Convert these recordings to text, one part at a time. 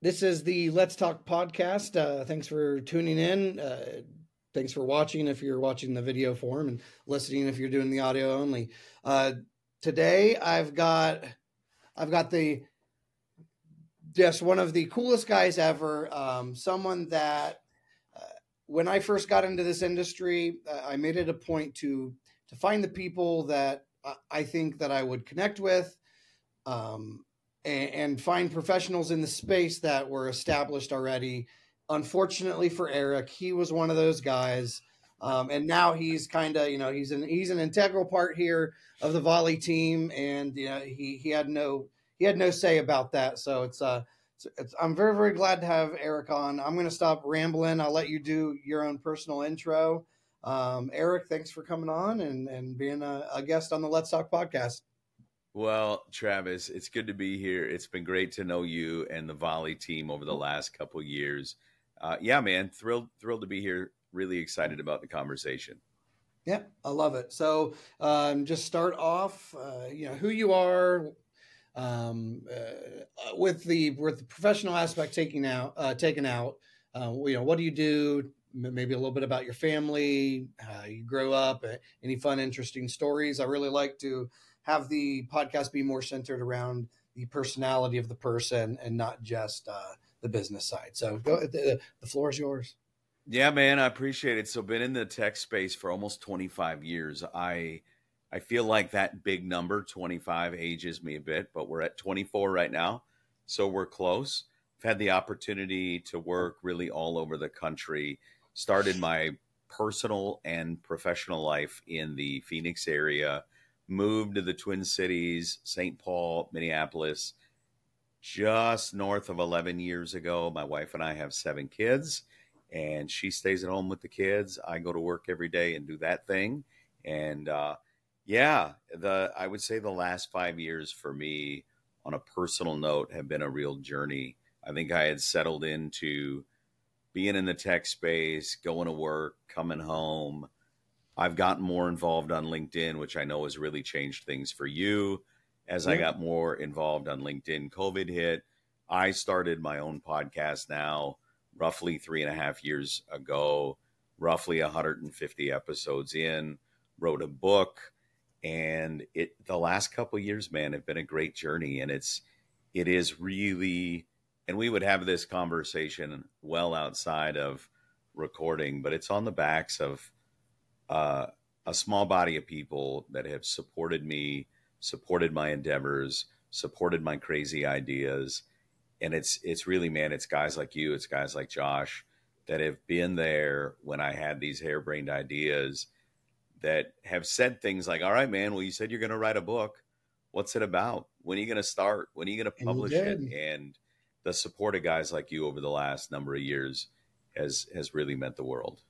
This is the Let's Talk podcast. Uh, thanks for tuning in. Uh, thanks for watching if you're watching the video form and listening if you're doing the audio only. Uh, today I've got I've got the just one of the coolest guys ever. Um, someone that when I first got into this industry, uh, I made it a point to to find the people that I think that I would connect with. Um, and, and find professionals in the space that were established already. Unfortunately for Eric, he was one of those guys. Um, and now he's kind of you know he's an he's an integral part here of the volley team and you know he he had no he had no say about that so it's uh i'm very very glad to have eric on i'm going to stop rambling i'll let you do your own personal intro um, eric thanks for coming on and and being a, a guest on the let's talk podcast well, Travis, it's good to be here. It's been great to know you and the volley team over the last couple years. Uh, yeah, man, thrilled thrilled to be here. Really excited about the conversation. Yeah, I love it. So, um, just start off. Uh, you know who you are, um, uh, with the with the professional aspect taking out uh, taken out. Uh, you know, what do you do? Maybe a little bit about your family, how you grow up, uh, any fun, interesting stories. I really like to have the podcast be more centered around the personality of the person and not just uh, the business side. So go, the, the floor is yours. Yeah, man, I appreciate it. So been in the tech space for almost 25 years. I I feel like that big number 25 ages me a bit, but we're at 24 right now. So we're close. I've had the opportunity to work really all over the country. Started my personal and professional life in the Phoenix area moved to the Twin Cities, St. Paul, Minneapolis, just north of 11 years ago. My wife and I have seven kids, and she stays at home with the kids. I go to work every day and do that thing. And uh, yeah, the I would say the last five years for me, on a personal note, have been a real journey. I think I had settled into being in the tech space, going to work, coming home I've gotten more involved on LinkedIn, which I know has really changed things for you. As yeah. I got more involved on LinkedIn, COVID hit. I started my own podcast now, roughly three and a half years ago, roughly 150 episodes in, wrote a book. And it the last couple years, man, have been a great journey. And it's it is really and we would have this conversation well outside of recording, but it's on the backs of uh, a small body of people that have supported me, supported my endeavors, supported my crazy ideas. And it's it's really man, it's guys like you, it's guys like Josh that have been there when I had these harebrained ideas that have said things like, "All right, man, well, you said you're going to write a book. What's it about? When are you going to start? When are you going to publish it?" And the support of guys like you over the last number of years has has really meant the world.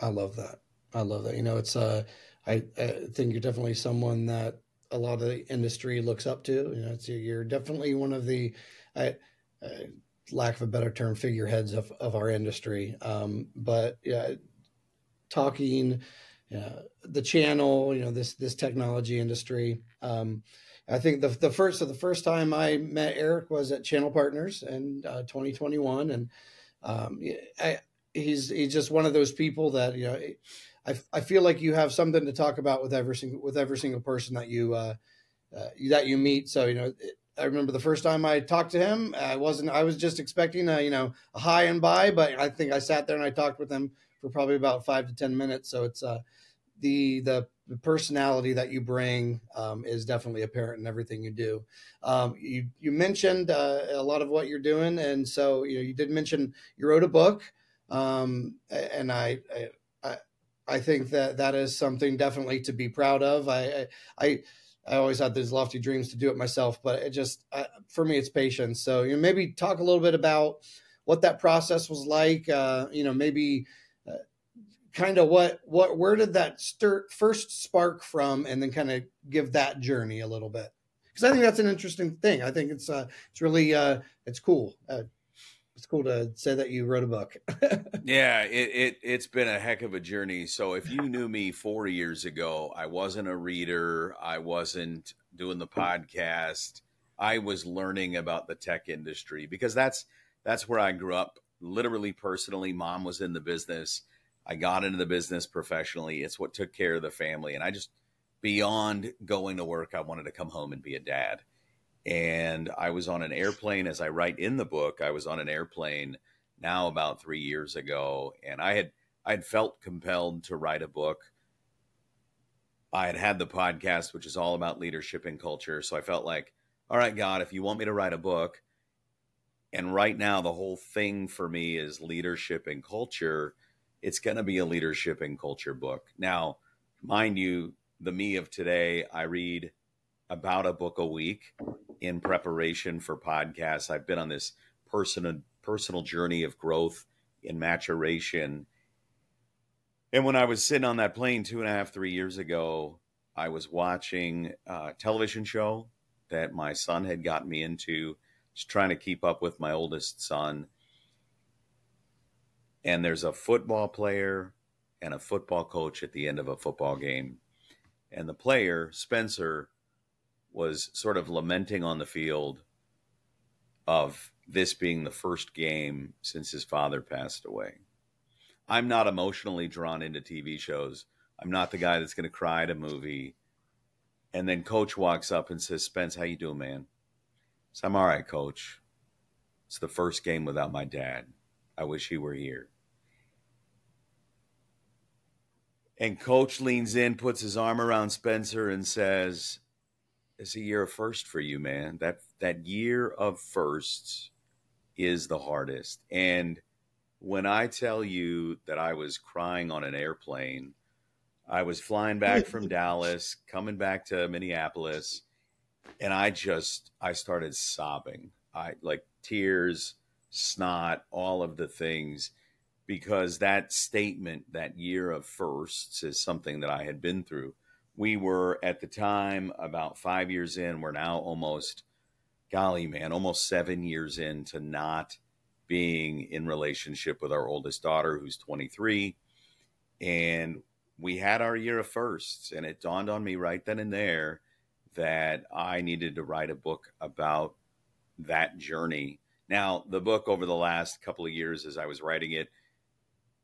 I love that. I love that. You know, it's uh, I, I think you're definitely someone that a lot of the industry looks up to. You know, it's you're definitely one of the, I, uh, lack of a better term, figureheads of of our industry. Um, but yeah, talking, uh, the channel, you know, this this technology industry. Um, I think the the first so the first time I met Eric was at Channel Partners in uh, 2021, and um, I, he's he's just one of those people that you know I, I feel like you have something to talk about with every single with every single person that you uh, uh, that you meet. So you know, I remember the first time I talked to him, I wasn't I was just expecting a you know a hi and bye, but I think I sat there and I talked with him for probably about five to ten minutes. So it's uh, the the the personality that you bring um, is definitely apparent in everything you do. Um, you you mentioned uh, a lot of what you're doing, and so you know you did mention you wrote a book, um, and I, I I think that that is something definitely to be proud of. I, I, I always had these lofty dreams to do it myself, but it just, uh, for me, it's patience. So, you know, maybe talk a little bit about what that process was like. Uh, you know, maybe kind of what, what, where did that start first spark from, and then kind of give that journey a little bit. Because I think that's an interesting thing. I think it's, uh, it's really, uh, it's cool. Uh, it's cool to say that you wrote a book. yeah, it, it it's been a heck of a journey. So if you knew me four years ago, I wasn't a reader. I wasn't doing the podcast. I was learning about the tech industry because that's that's where I grew up. Literally, personally, mom was in the business. I got into the business professionally. It's what took care of the family, and I just beyond going to work, I wanted to come home and be a dad. And I was on an airplane, as I write in the book, I was on an airplane now about three years ago, and I had I had felt compelled to write a book. I had had the podcast, which is all about leadership and culture. So I felt like, all right, God, if you want me to write a book, and right now the whole thing for me is leadership and culture, it's going to be a leadership and culture book. Now, mind you, the me of today, I read about a book a week in preparation for podcasts. I've been on this personal personal journey of growth and maturation. And when I was sitting on that plane two and a half, three years ago, I was watching a television show that my son had gotten me into, just trying to keep up with my oldest son. And there's a football player and a football coach at the end of a football game. And the player, Spencer, was sort of lamenting on the field of this being the first game since his father passed away. I'm not emotionally drawn into TV shows. I'm not the guy that's going to cry at a movie. And then coach walks up and says, "Spence, how you doing, man?" So I'm all right, coach. It's the first game without my dad. I wish he were here. And coach leans in, puts his arm around Spencer and says, "It's a year of first for you, man. That that year of firsts is the hardest. And when I tell you that I was crying on an airplane, I was flying back from Dallas, coming back to Minneapolis, and I just I started sobbing. I like tears, snot, all of the things because that statement, that year of firsts is something that I had been through we were at the time about five years in. We're now almost, golly, man, almost seven years into not being in relationship with our oldest daughter, who's 23. And we had our year of firsts. And it dawned on me right then and there that I needed to write a book about that journey. Now, the book over the last couple of years, as I was writing it,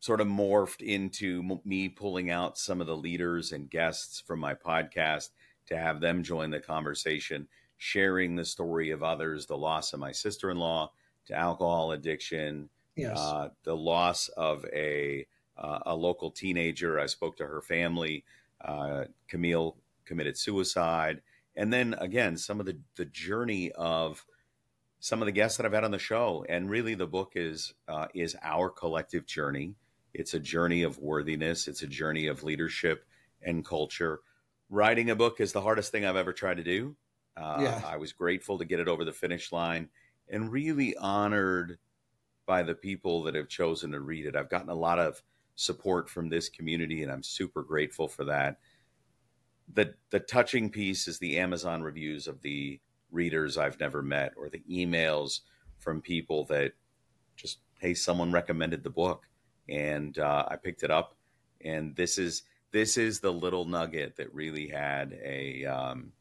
sort of morphed into me pulling out some of the leaders and guests from my podcast to have them join the conversation, sharing the story of others, the loss of my sister in law to alcohol addiction, yes. uh, the loss of a uh, a local teenager. I spoke to her family. Uh, Camille committed suicide, and then again some of the the journey of some of the guests that I've had on the show. And really, the book is uh, is our collective journey it's a journey of worthiness, it's a journey of leadership and culture. Writing a book is the hardest thing I've ever tried to do. Uh, yeah. I was grateful to get it over the finish line and really honored by the people that have chosen to read it. I've gotten a lot of support from this community, and I'm super grateful for that. The, the touching piece is the Amazon reviews of the readers I've never met or the emails from people that just, hey, someone recommended the book and uh, I picked it up. And this is this is the little nugget that really had a um,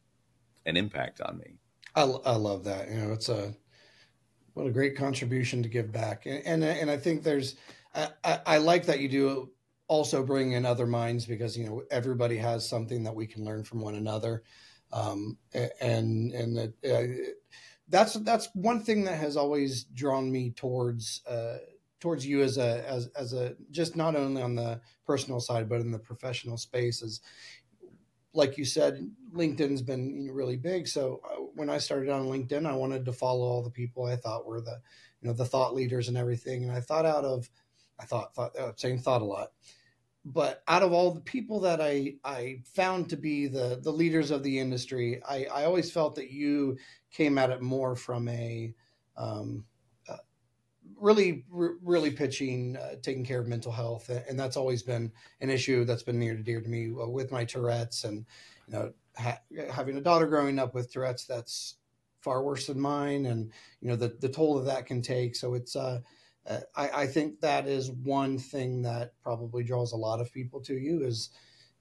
an impact on me. I, I love that. You know, it's a what a great contribution to give back, and and, and I think there's I, I, like that you do also bring in other minds because you know everybody has something that we can learn from one another, um, and and it, uh, that's that's one thing that has always drawn me towards uh, towards you as a as as a just not only on the personal side but in the professional space is like you said linkedin's been really big. So uh, when i started on linkedin i wanted to follow all the people i thought were the you know the thought leaders and everything. And i thought out of i thought thought uh, saying thought a lot. But out of all the people that i i found to be the the leaders of the industry i i always felt that you came at it more from a um, really, really pitching, uh, taking care of mental health, and that's always been an issue that's been near to dear to me uh, with my Tourette's, and you know, ha- having a daughter growing up with Tourette's. That's far worse than mine, and you know the the toll that that can take. So it's uh, uh, I, I think that is one thing that probably draws a lot of people to you is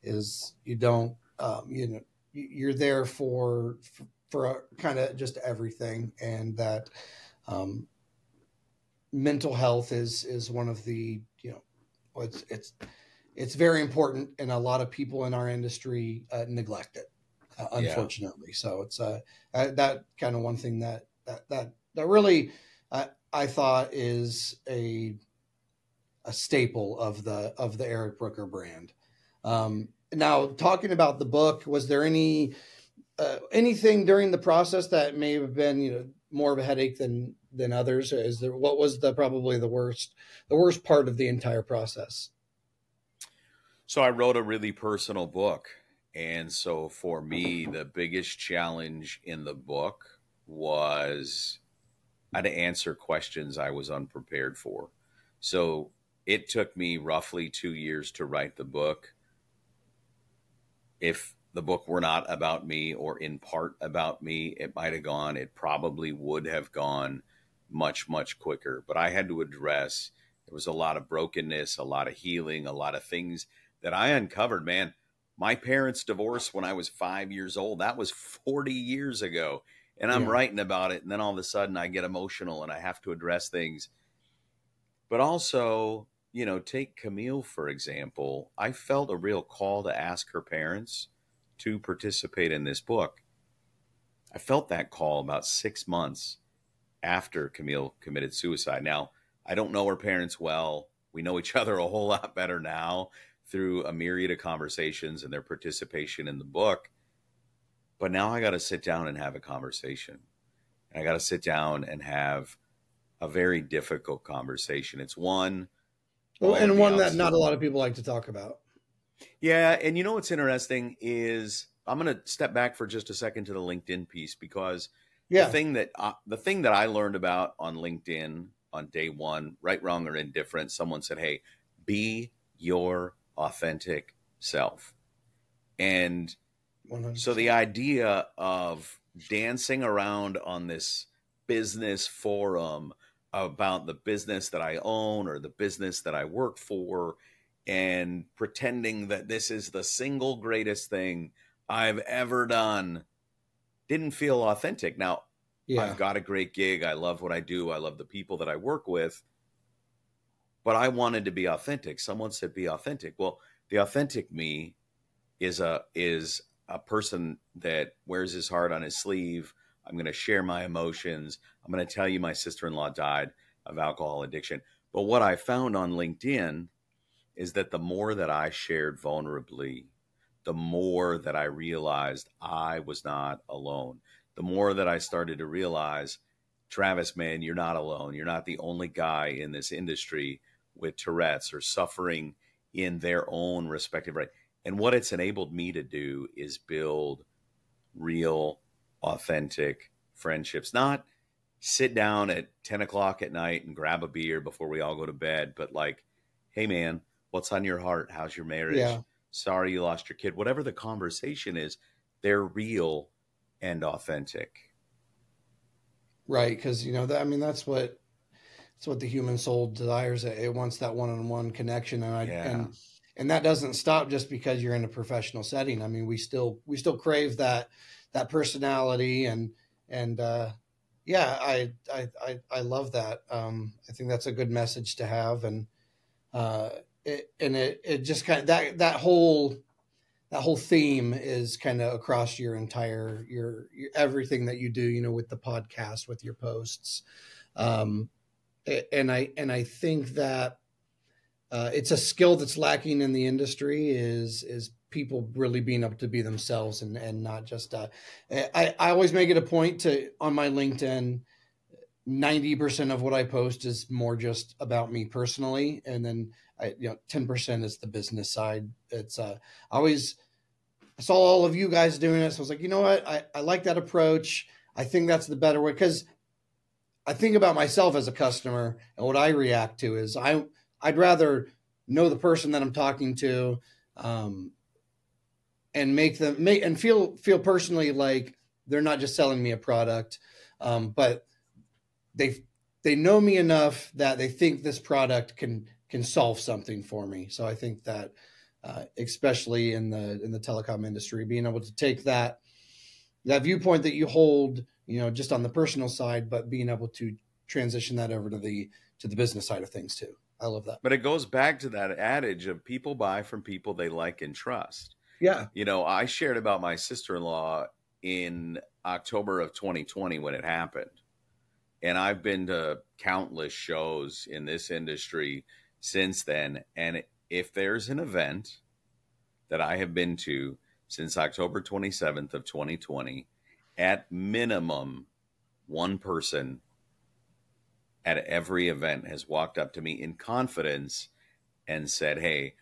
is you don't um, you know you're there for for, for kind of just everything, and that um, mental health is is one of the you know it's it's it's very important, and a lot of people in our industry uh, neglect it, uh, unfortunately. Yeah. So it's uh, that kind of one thing that that that that really uh, I thought is a a staple of the of the Eric Brooker brand. Um, now, talking about the book, was there any uh, anything during the process that may have been you know more of a headache than than others? Is there what was the probably the worst the worst part of the entire process? So I wrote a really personal book. And so for me, the biggest challenge in the book was I had to answer questions I was unprepared for. So it took me roughly two years to write the book. If the book were not about me or in part about me, it might have gone, it probably would have gone much, much quicker. But I had to address there was a lot of brokenness, a lot of healing, a lot of things that I uncovered, man. My parents divorced when I was five years old. That was 40 years ago. And I'm yeah. writing about it. And then all of a sudden I get emotional and I have to address things. But also, you know, take Camille, for example. I felt a real call to ask her parents to participate in this book. I felt that call about six months after Camille committed suicide. Now, I don't know her parents well. We know each other a whole lot better now through a myriad of conversations and their participation in the book. But now I got to sit down and have a conversation. And I got to sit down and have a very difficult conversation. It's one. Well, and one that not a lot of people like to talk about. Yeah. And you know what's interesting is I'm going to step back for just a second to the LinkedIn piece because yeah. the thing that uh, the thing that I learned about on LinkedIn on day one, right, wrong, or indifferent, someone said, "Hey, be your authentic self. And 100%. so the idea of dancing around on this business forum about the business that I own or the business that I work for and pretending that this is the single greatest thing I've ever done didn't feel authentic. Now, yeah. I've got a great gig. I love what I do. I love the people that I work with but I wanted to be authentic. Someone said be authentic. Well, the authentic me is a is a person that wears his heart on his sleeve. I'm going to share my emotions. I'm going to tell you my sister-in-law died of alcohol addiction. But what I found on LinkedIn is that the more that I shared vulnerably, the more that I realized I was not alone. The more that I started to realize, Travis, man, you're not alone. You're not the only guy in this industry with Tourette's or suffering in their own respective right. And what it's enabled me to do is build real, authentic friendships, not sit down at 10 o'clock at night and grab a beer before we all go to bed, but like, hey, man, what's on your heart? How's your marriage? Yeah. Sorry you lost your kid. Whatever the conversation is, they're real and authentic. Right. Because, you know, that, I mean, that's what it's what the human soul desires. It wants that one-on-one connection, and I, yeah. and and that doesn't stop just because you're in a professional setting. I mean, we still we still crave that that personality and and uh, yeah, I, I I I love that. Um, I think that's a good message to have, and uh, it, and it it just kind of that that whole that whole theme is kind of across your entire your, your, everything that you do you know with the podcast with your posts. Um and I and I think that uh, it's a skill that's lacking in the industry is is people really being able to be themselves and and not just uh, I, I always make it a point to on my LinkedIn 90% of what I post is more just about me personally. And then I you know 10% is the business side. It's uh I always I saw all of you guys doing it so I was like you know what? I, I like that approach. I think that's the better way because I think about myself as a customer and what I react to is I I'd rather know the person that I'm talking to um, and make them make and feel feel personally like they're not just selling me a product, um, but they they know me enough that they think this product can can solve something for me. So I think that, uh, especially in the in the telecom industry, being able to take that that viewpoint that you hold, you know, just on the personal side, but being able to transition that over to the to the business side of things too. I love that. But it goes back to that adage of people buy from people they like and trust. Yeah. You know, I shared about my sister in law in October of 2020 when it happened. And I've been to countless shows in this industry since then. And if there's an event that I have been to since October 27th of 2020, at minimum, one person at every event has walked up to me in confidence and said, "Hey,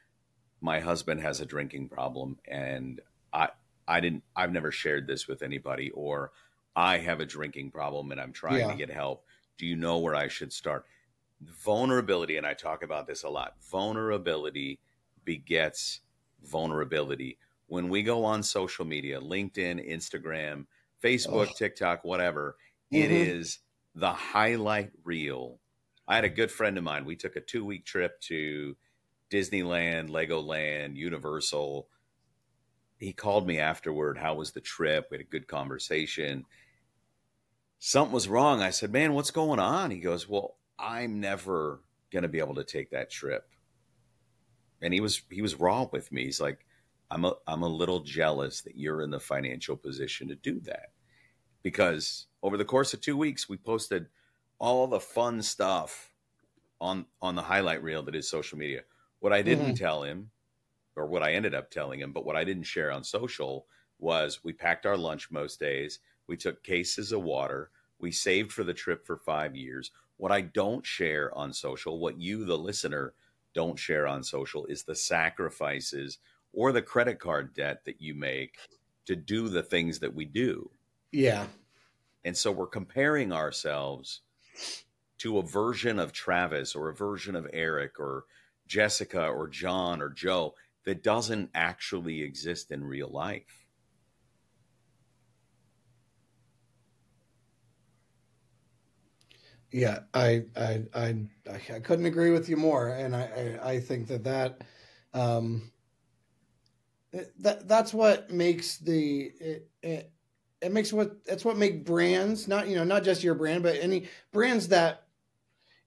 my husband has a drinking problem and I I didn't I've never shared this with anybody or I have a drinking problem and I'm trying yeah. to get help. Do you know where I should start?" Vulnerability and I talk about this a lot. Vulnerability begets vulnerability. When we go on social media, LinkedIn, Instagram, Facebook, oh. TikTok, whatever, mm-hmm. it is the highlight reel. I had a good friend of mine. We took a two week trip to Disneyland, Legoland, Universal. He called me afterward. How was the trip? We had a good conversation. Something was wrong. I said, Man, what's going on? He goes, Well, I'm never going to be able to take that trip. And he was he was raw with me. He's like, I'm a I'm a little jealous that you're in the financial position to do that. Because over the course of two weeks, we posted all the fun stuff on on the highlight reel that is social media. What I didn't mm-hmm. tell him, or what I ended up telling him, but what I didn't share on social was we packed our lunch most days. We took cases of water. We saved for the trip for five years. What I don't share on social, what you, the listener, don't share on social, is the sacrifices or the credit card debt that you make to do the things that we do. Yeah. And so we're comparing ourselves to a version of Travis or a version of Eric or Jessica or John or Joe that doesn't actually exist in real life. Yeah, I I I I couldn't agree with you more, and I I, I think that that um, that that's what makes the it, it, it makes what that's what make brands not you know not just your brand but any brands that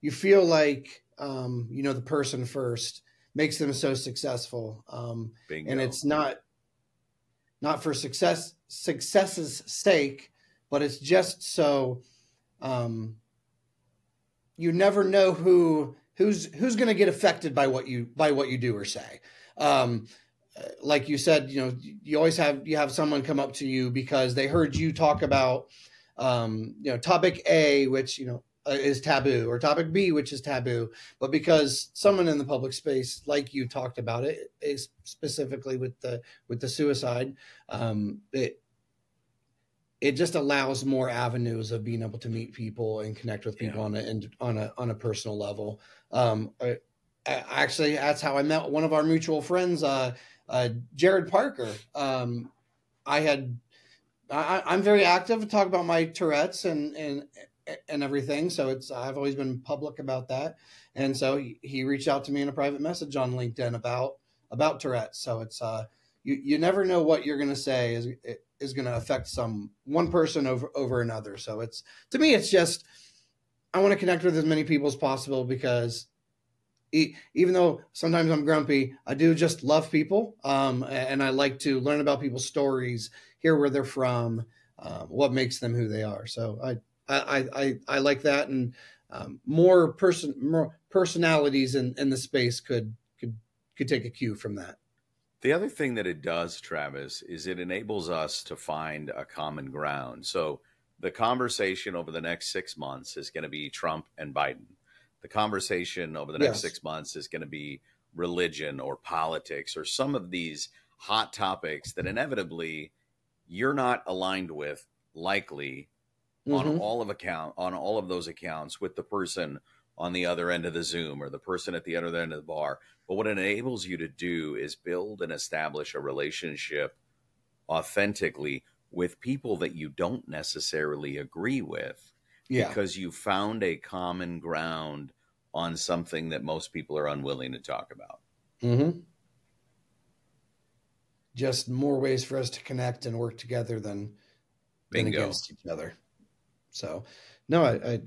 you feel like um, you know the person first makes them so successful um, and it's not not for success success's sake but it's just so um, you never know who who's who's going to get affected by what you by what you do or say. Um, like you said, you know, you always have you have someone come up to you because they heard you talk about, um, you know, topic A, which you know uh, is taboo, or topic B, which is taboo, but because someone in the public space, like you talked about it, is specifically with the with the suicide, um, it it just allows more avenues of being able to meet people and connect with people yeah. on a on a on a personal level. Um, I, I, actually, that's how I met one of our mutual friends. Uh, uh, Jared Parker. Um, I had I, am very active to talk about my Tourette's and and and everything. So it's I've always been public about that. And so he, he reached out to me in a private message on LinkedIn about about Tourette's. So it's uh you you never know what you're going to say is is going to affect some one person over over another. So it's to me it's just I want to connect with as many people as possible because even though sometimes I'm grumpy, I do just love people, um, and I like to learn about people's stories, hear where they're from, um, what makes them who they are. So I I I, I like that, and um, more person more personalities in, in the space could could could take a cue from that. The other thing that it does, Travis, is it enables us to find a common ground. So the conversation over the next six months is going to be Trump and Biden the conversation over the next yes. six months is going to be religion or politics or some of these hot topics that inevitably you're not aligned with likely mm-hmm. on all of account on all of those accounts with the person on the other end of the zoom or the person at the other end of the bar but what it enables you to do is build and establish a relationship authentically with people that you don't necessarily agree with Yeah. because you found a common ground on something that most people are unwilling to talk about. Mm-hmm. Just more ways for us to connect and work together than, than against each other. So, no, I, I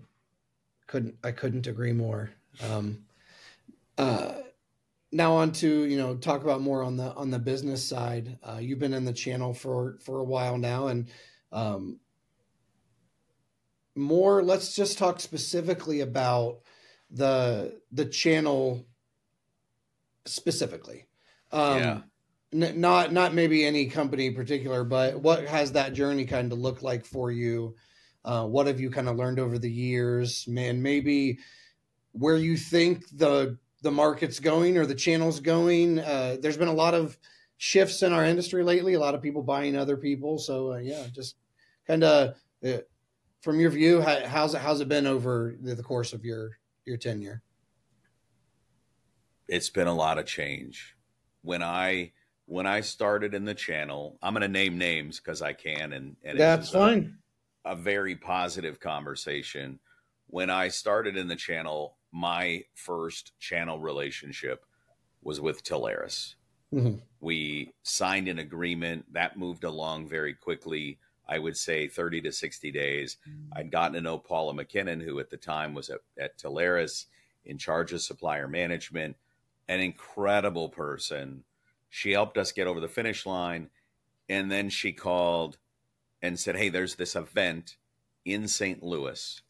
couldn't I couldn't agree more. Um, uh, now on to you know talk about more on the on the business side. Uh, you've been in the channel for for a while now, and um, more. Let's just talk specifically about the the channel specifically. Um, Yeah. n- not not maybe any company in particular, but what has that journey kind of looked like for you? Uh, what have you kind of learned over the years, man? Maybe where you think the the market's going or the channel's going. Uh, there's been a lot of shifts in our industry lately. A lot of people buying other people. So uh, yeah, just kind of uh, from your view, how, how's it how's it been over the, the course of your your tenure? it's been a lot of change. When I when I started in the channel, I'm going to name names because I can, and, and that's fine. a- A, very positive conversation. When I started in the channel, my first channel relationship was with Telarus. Mhm. We signed an agreement that moved along very quickly. I would say 30 to 60 days. I'd gotten to know Paula McKinnon, who at the time was at, at Telarus in charge of supplier management, an incredible person. She helped us get over the finish line. And then she called and said, Hey, there's this event in St. Louis.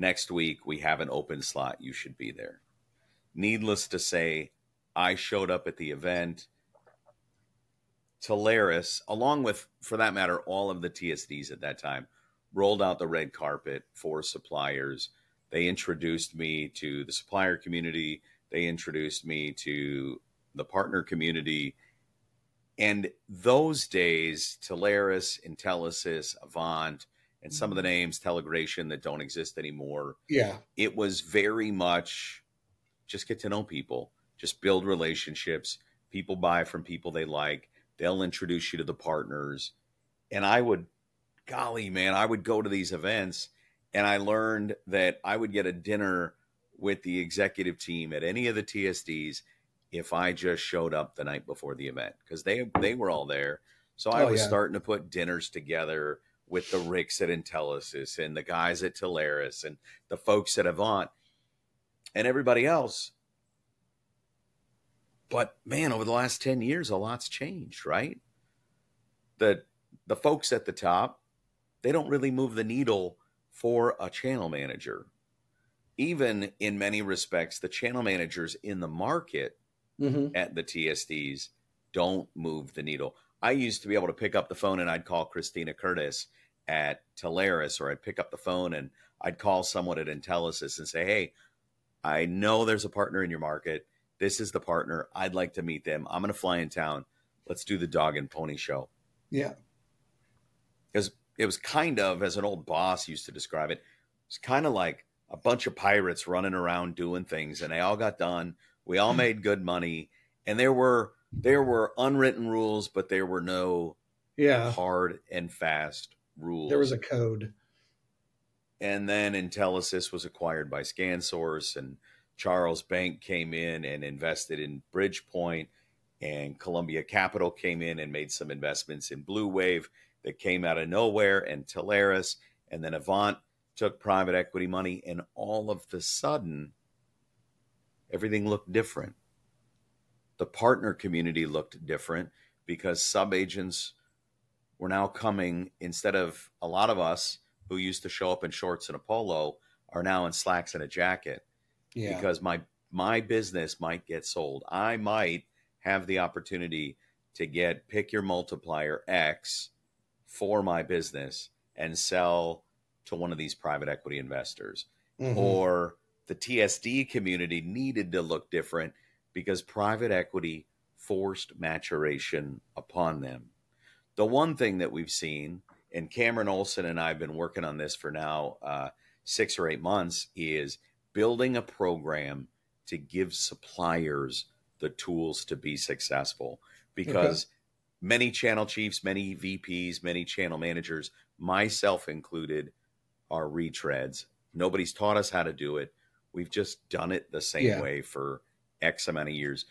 Next week, we have an open slot. You should be there. Needless to say, I showed up at the event. Telarus, along with, for that matter, all of the TSDs at that time, rolled out the red carpet for suppliers. They introduced me to the supplier community. They introduced me to the partner community. And those days, Telarus, Intelisys, Avant, and some of the mm-hmm. names, Telegration, that don't exist anymore, Yeah. it was very much just get to know people, just build relationships. People buy from people they like. They'll introduce you to the partners. And I would, golly, man, I would go to these events and I learned that I would get a dinner with the executive team at any of the TSDs if I just showed up the night before the event because they they were all there. So I Oh, was yeah. starting to put dinners together with the Ricks at Intelisys and the guys at Telarus and the folks at Avant and everybody else. But man, over the last 10 years, a lot's changed, right? The the folks at the top, they don't really move the needle for a channel manager. Even in many respects, the channel managers in the market hmm at the TSDs don't move the needle. I used to be able to pick up the phone and I'd call Christina Curtis at Telarus, or I'd pick up the phone and I'd call someone at Intelisys and say, Hey, I know there's a partner in your market. This is the partner. I'd like to meet them. I'm going to fly in town. Let's do the dog and pony show. Yeah. Because it was kind of, as an old boss used to describe it, it's kind of like a bunch of pirates running around doing things, and they all got done. We all hmm. made good money, and there were there were unwritten rules, but there were no Yeah. hard and fast rules. There was a code. and then Intelisys was acquired by ScanSource, and Charlesbank came in and invested in Bridgepointe, and Columbia Capital came in and made some investments in Blue Wave that came out of nowhere, and Telarus, and then Avant took private equity money, and all of the sudden, everything looked different. The partner community looked different because subagents were now coming instead of a lot of us who used to show up in shorts and a polo are now in slacks and a jacket Yeah. because my my business might get sold. I might have the opportunity to get pick your multiplier X for my business and sell to one of these private equity investors Mhm. or the TSD community needed to look different because private equity forced maturation upon them. The one thing that we've seen, and Cameron Olson and I have been working on this for now uh, six or eight months, is building a program to give suppliers the tools to be successful because many channel chiefs, many VPs, many channel managers, myself included, are retreads. Nobody's taught us how to do it. We've just done it the same yeah. way for X amount of years.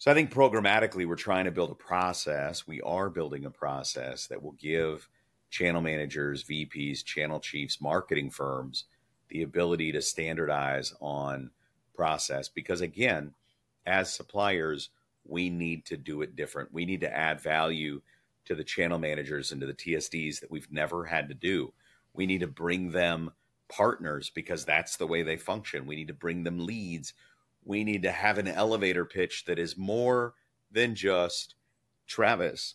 So I think programmatically, we're trying to build a process. We are building a process that will give channel managers, VPs, channel chiefs, marketing firms the ability to standardize on process. Because again, as suppliers, we need to do it different. We need to add value to the channel managers and to the TSDs that we've never had to do. We need to bring them partners because that's the way they function. We need to bring them leads. We need to have an elevator pitch that is more than just Travis.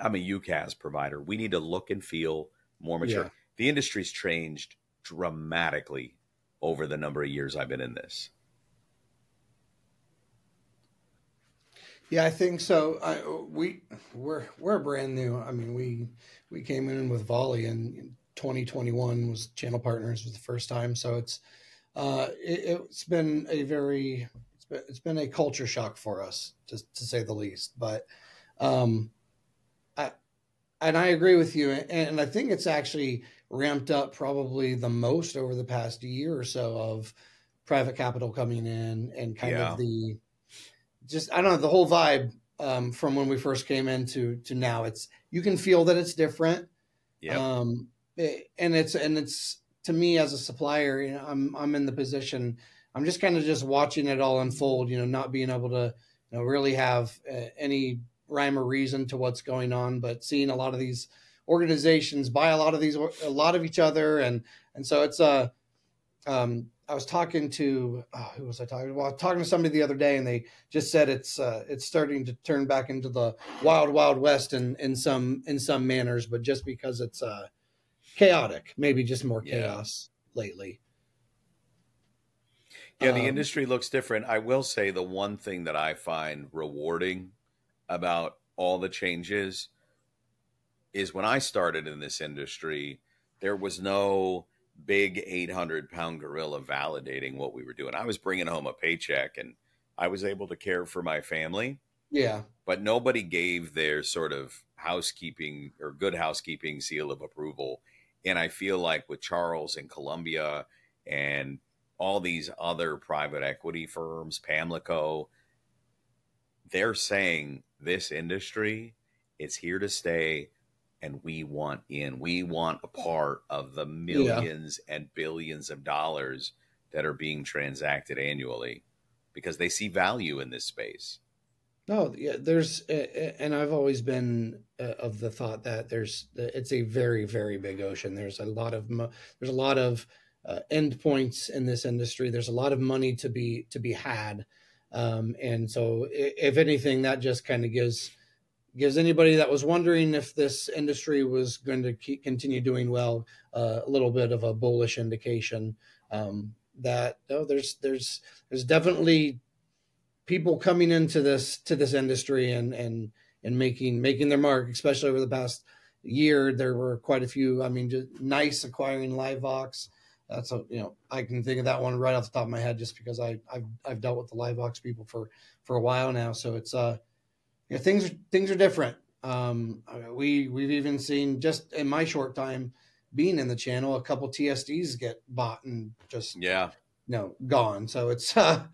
I'm a UCaaS provider. We need to look and feel more mature. Yeah. The industry's changed dramatically over the number of years I've been in this. Yeah, I think so. I, we we're we're brand new. I mean, we we came in with Volley in 2021 was channel partners was the first time. So it's uh, it, has been a very it's been, it's been a culture shock for us to to say the least. But um, I and I agree with you, and I think it's actually ramped up probably the most over the past year or so of private capital coming in and kind yeah. of the just I don't know the whole vibe um, from when we first came into to now. It's you can feel that it's different. Yeah. Um, it, and it's and it's to me as a supplier, you know, I'm I'm in the position. I'm just kind of just watching it all unfold. You know, not being able to you know really have uh, any rhyme or reason to what's going on, but seeing a lot of these organizations buy a lot of these a lot of each other, and and so it's a uh, um, I was talking to oh, who was I talking? Well, talking to somebody the other day, and they just said it's uh, it's starting to turn back into the wild, wild west in in some in some manners, but just because it's uh, chaotic, maybe just more chaos yeah. lately. Yeah, the um, industry looks different. I will say the one thing that I find rewarding about all the changes is when I started in this industry, there was no big 800 pound gorilla validating what we were doing. I was bringing home a paycheck and I was able to care for my family. Yeah. But nobody gave their sort of housekeeping or good housekeeping seal of approval. And I feel like with Charles and Columbia and all these other private equity firms, Pamlico, they're saying this industry is here to stay and we want in. We want a part of the millions yeah. and billions of dollars that are being transacted annually because they see value in this space. No, yeah, there's, and I've always been uh, of the thought that there's, it's a very, very big ocean. There's a lot of, there's a lot of uh, endpoints in this industry. There's a lot of money to be to be had, um, and so if anything, that just kind of gives gives anybody that was wondering if this industry was going to keep, continue doing well uh, a little bit of a bullish indication um, that oh, there's there's there's definitely people coming into this to this industry and and and making making their mark, especially over the past year. There were quite a few. I mean, just NICE acquiring LiveVox. That's a you know I can think of that one right off the top of my head just because I I've I've dealt with the LiveVox people for for a while now. So it's uh you know, things things are different. Um, we we've even seen just in my short time being in the channel, a couple TSDs get bought and just yeah, know, gone. So it's uh,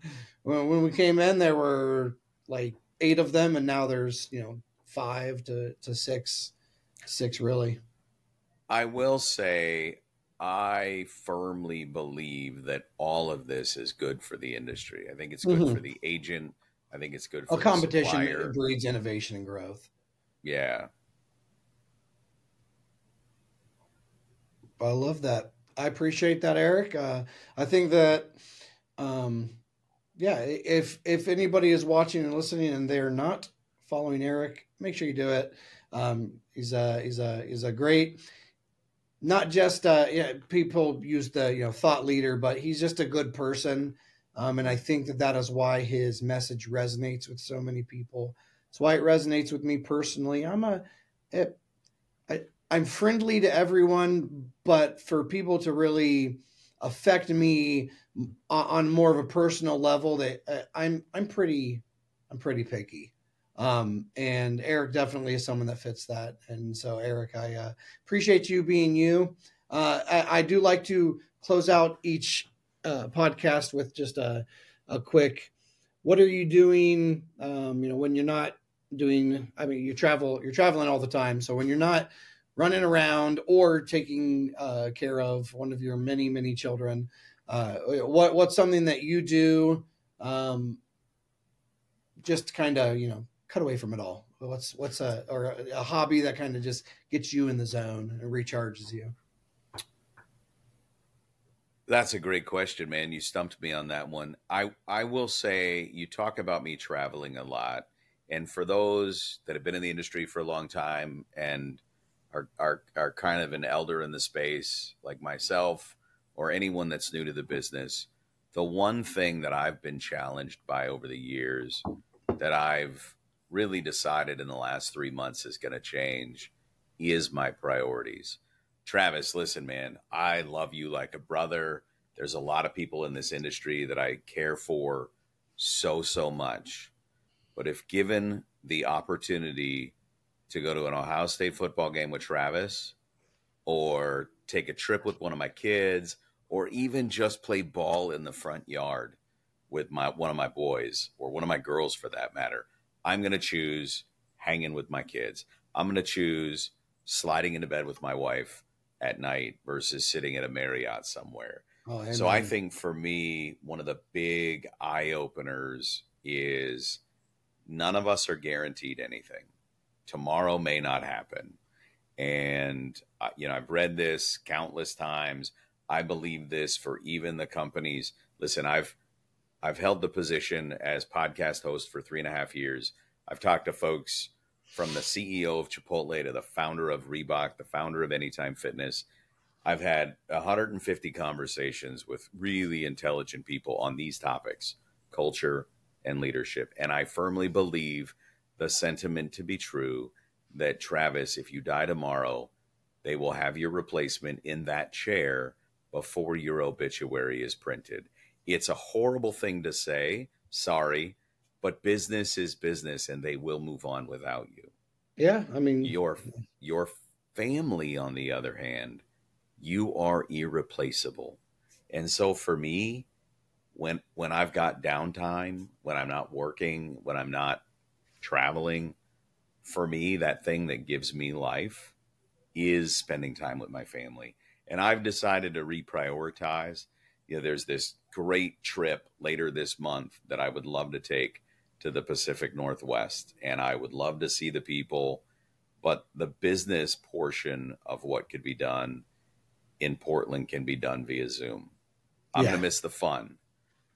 when, when we came in, there were like eight of them, and now there's you know five to to six, six really. I will say I firmly believe that all of this is good for the industry. I think it's good mm-hmm. for the agent. I think it's good for a competition breeds innovation and growth. Yeah. I love that. I appreciate that, Eric. Uh, I think that, um, yeah, if if anybody is watching and listening and they are not following Eric, make sure you do it. Um, he's a he's a he's a great, not just uh, yeah, people use the you know thought leader, but he's just a good person. Um, and I think that that is why his message resonates with so many people. It's why it resonates with me personally. I'm a, it, I, I'm friendly to everyone, but for people to really affect me on more of a personal level, that uh, I'm I'm pretty I'm pretty picky. Um, and Eric definitely is someone that fits that. And so, Eric, I uh, appreciate you being you. Uh, I, I, do like to close out each uh, podcast with just a, a quick, what are you doing? Um, you know, when you're not doing, I mean, you travel, you're traveling all the time. So when you're not running around or taking uh, care of one of your many, many children, uh, what, what's something that you do um, just kind of, you know, cut away from it all? What's what's a or a, a hobby that kind of just gets you in the zone and recharges you? That's a great question, man. You stumped me on that one. I I will say you talk about me traveling a lot, and for those that have been in the industry for a long time and are are are kind of an elder in the space, like myself or anyone that's new to the business, the one thing that I've been challenged by over the years that I've really decided in the last three months is going to change is my priorities. Travis, listen, man, I love you like a brother. There's a lot of people in this industry that I care for so, so much. But if given the opportunity to go to an Ohio State football game with Travis, or take a trip with one of my kids, or even just play ball in the front yard with my one of my boys or one of my girls for that matter, I'm going to choose hanging with my kids. I'm going to choose sliding into bed with my wife at night versus sitting at a Marriott somewhere. Oh, so I think for me, one of the big eye openers is none of us are guaranteed anything. Tomorrow may not happen. And, uh, you know, I've read this countless times. I believe this for even the companies. Listen, I've I've held the position as podcast host for three and a half years. I've talked to folks from the CEO of Chipotle to the founder of Reebok, the founder of Anytime Fitness. I've had 150 conversations with really intelligent people on these topics culture and leadership. And I firmly believe the sentiment to be true that Travis, if you die tomorrow, they will have your replacement in that chair before your obituary is printed. It's a horrible thing to say. Sorry, but business is business and they will move on without you. Yeah, I mean your your family on the other hand, you are irreplaceable. And so for me, when when I've got downtime, when I'm not working, when I'm not traveling, for me that thing that gives me life is spending time with my family. And I've decided to reprioritize. You know, there's this great trip later this month that I would love to take to the Pacific Northwest. And I would love to see the people, but the business portion of what could be done in Portland can be done via Zoom. I'm yeah. going to miss the fun,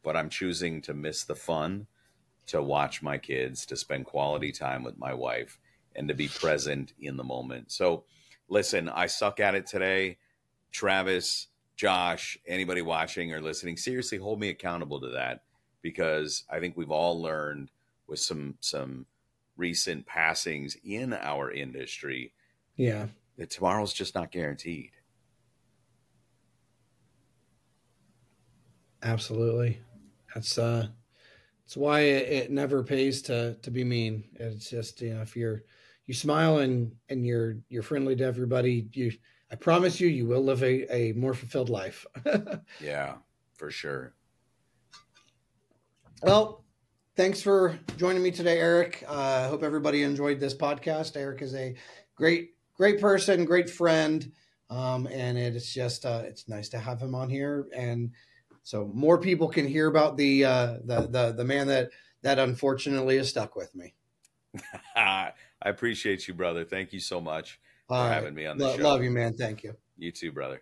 but I'm choosing to miss the fun to watch my kids, to spend quality time with my wife, and to be present in the moment. So, listen, I suck at it today. Travis, Josh, anybody watching or listening, seriously hold me accountable to that because I think we've all learned with some some recent passings in our industry, yeah, that tomorrow's just not guaranteed. Absolutely, that's uh, that's why it, it never pays to to be mean. It's just you know if you're you smile and and you're you're friendly to everybody, you I promise you, you will live a, a more fulfilled life. yeah, for sure. Well, thanks for joining me today, Eric. Uh, I uh, hope everybody enjoyed this podcast. Eric is a great, great person, great friend. Um, and it's just, uh, it's nice to have him on here. And so more people can hear about the, uh, the, the, the man that, that unfortunately is stuck with me. I appreciate you, brother. Thank you so much for having me on the Lo- show. Love you, man. Thank you. You too, brother.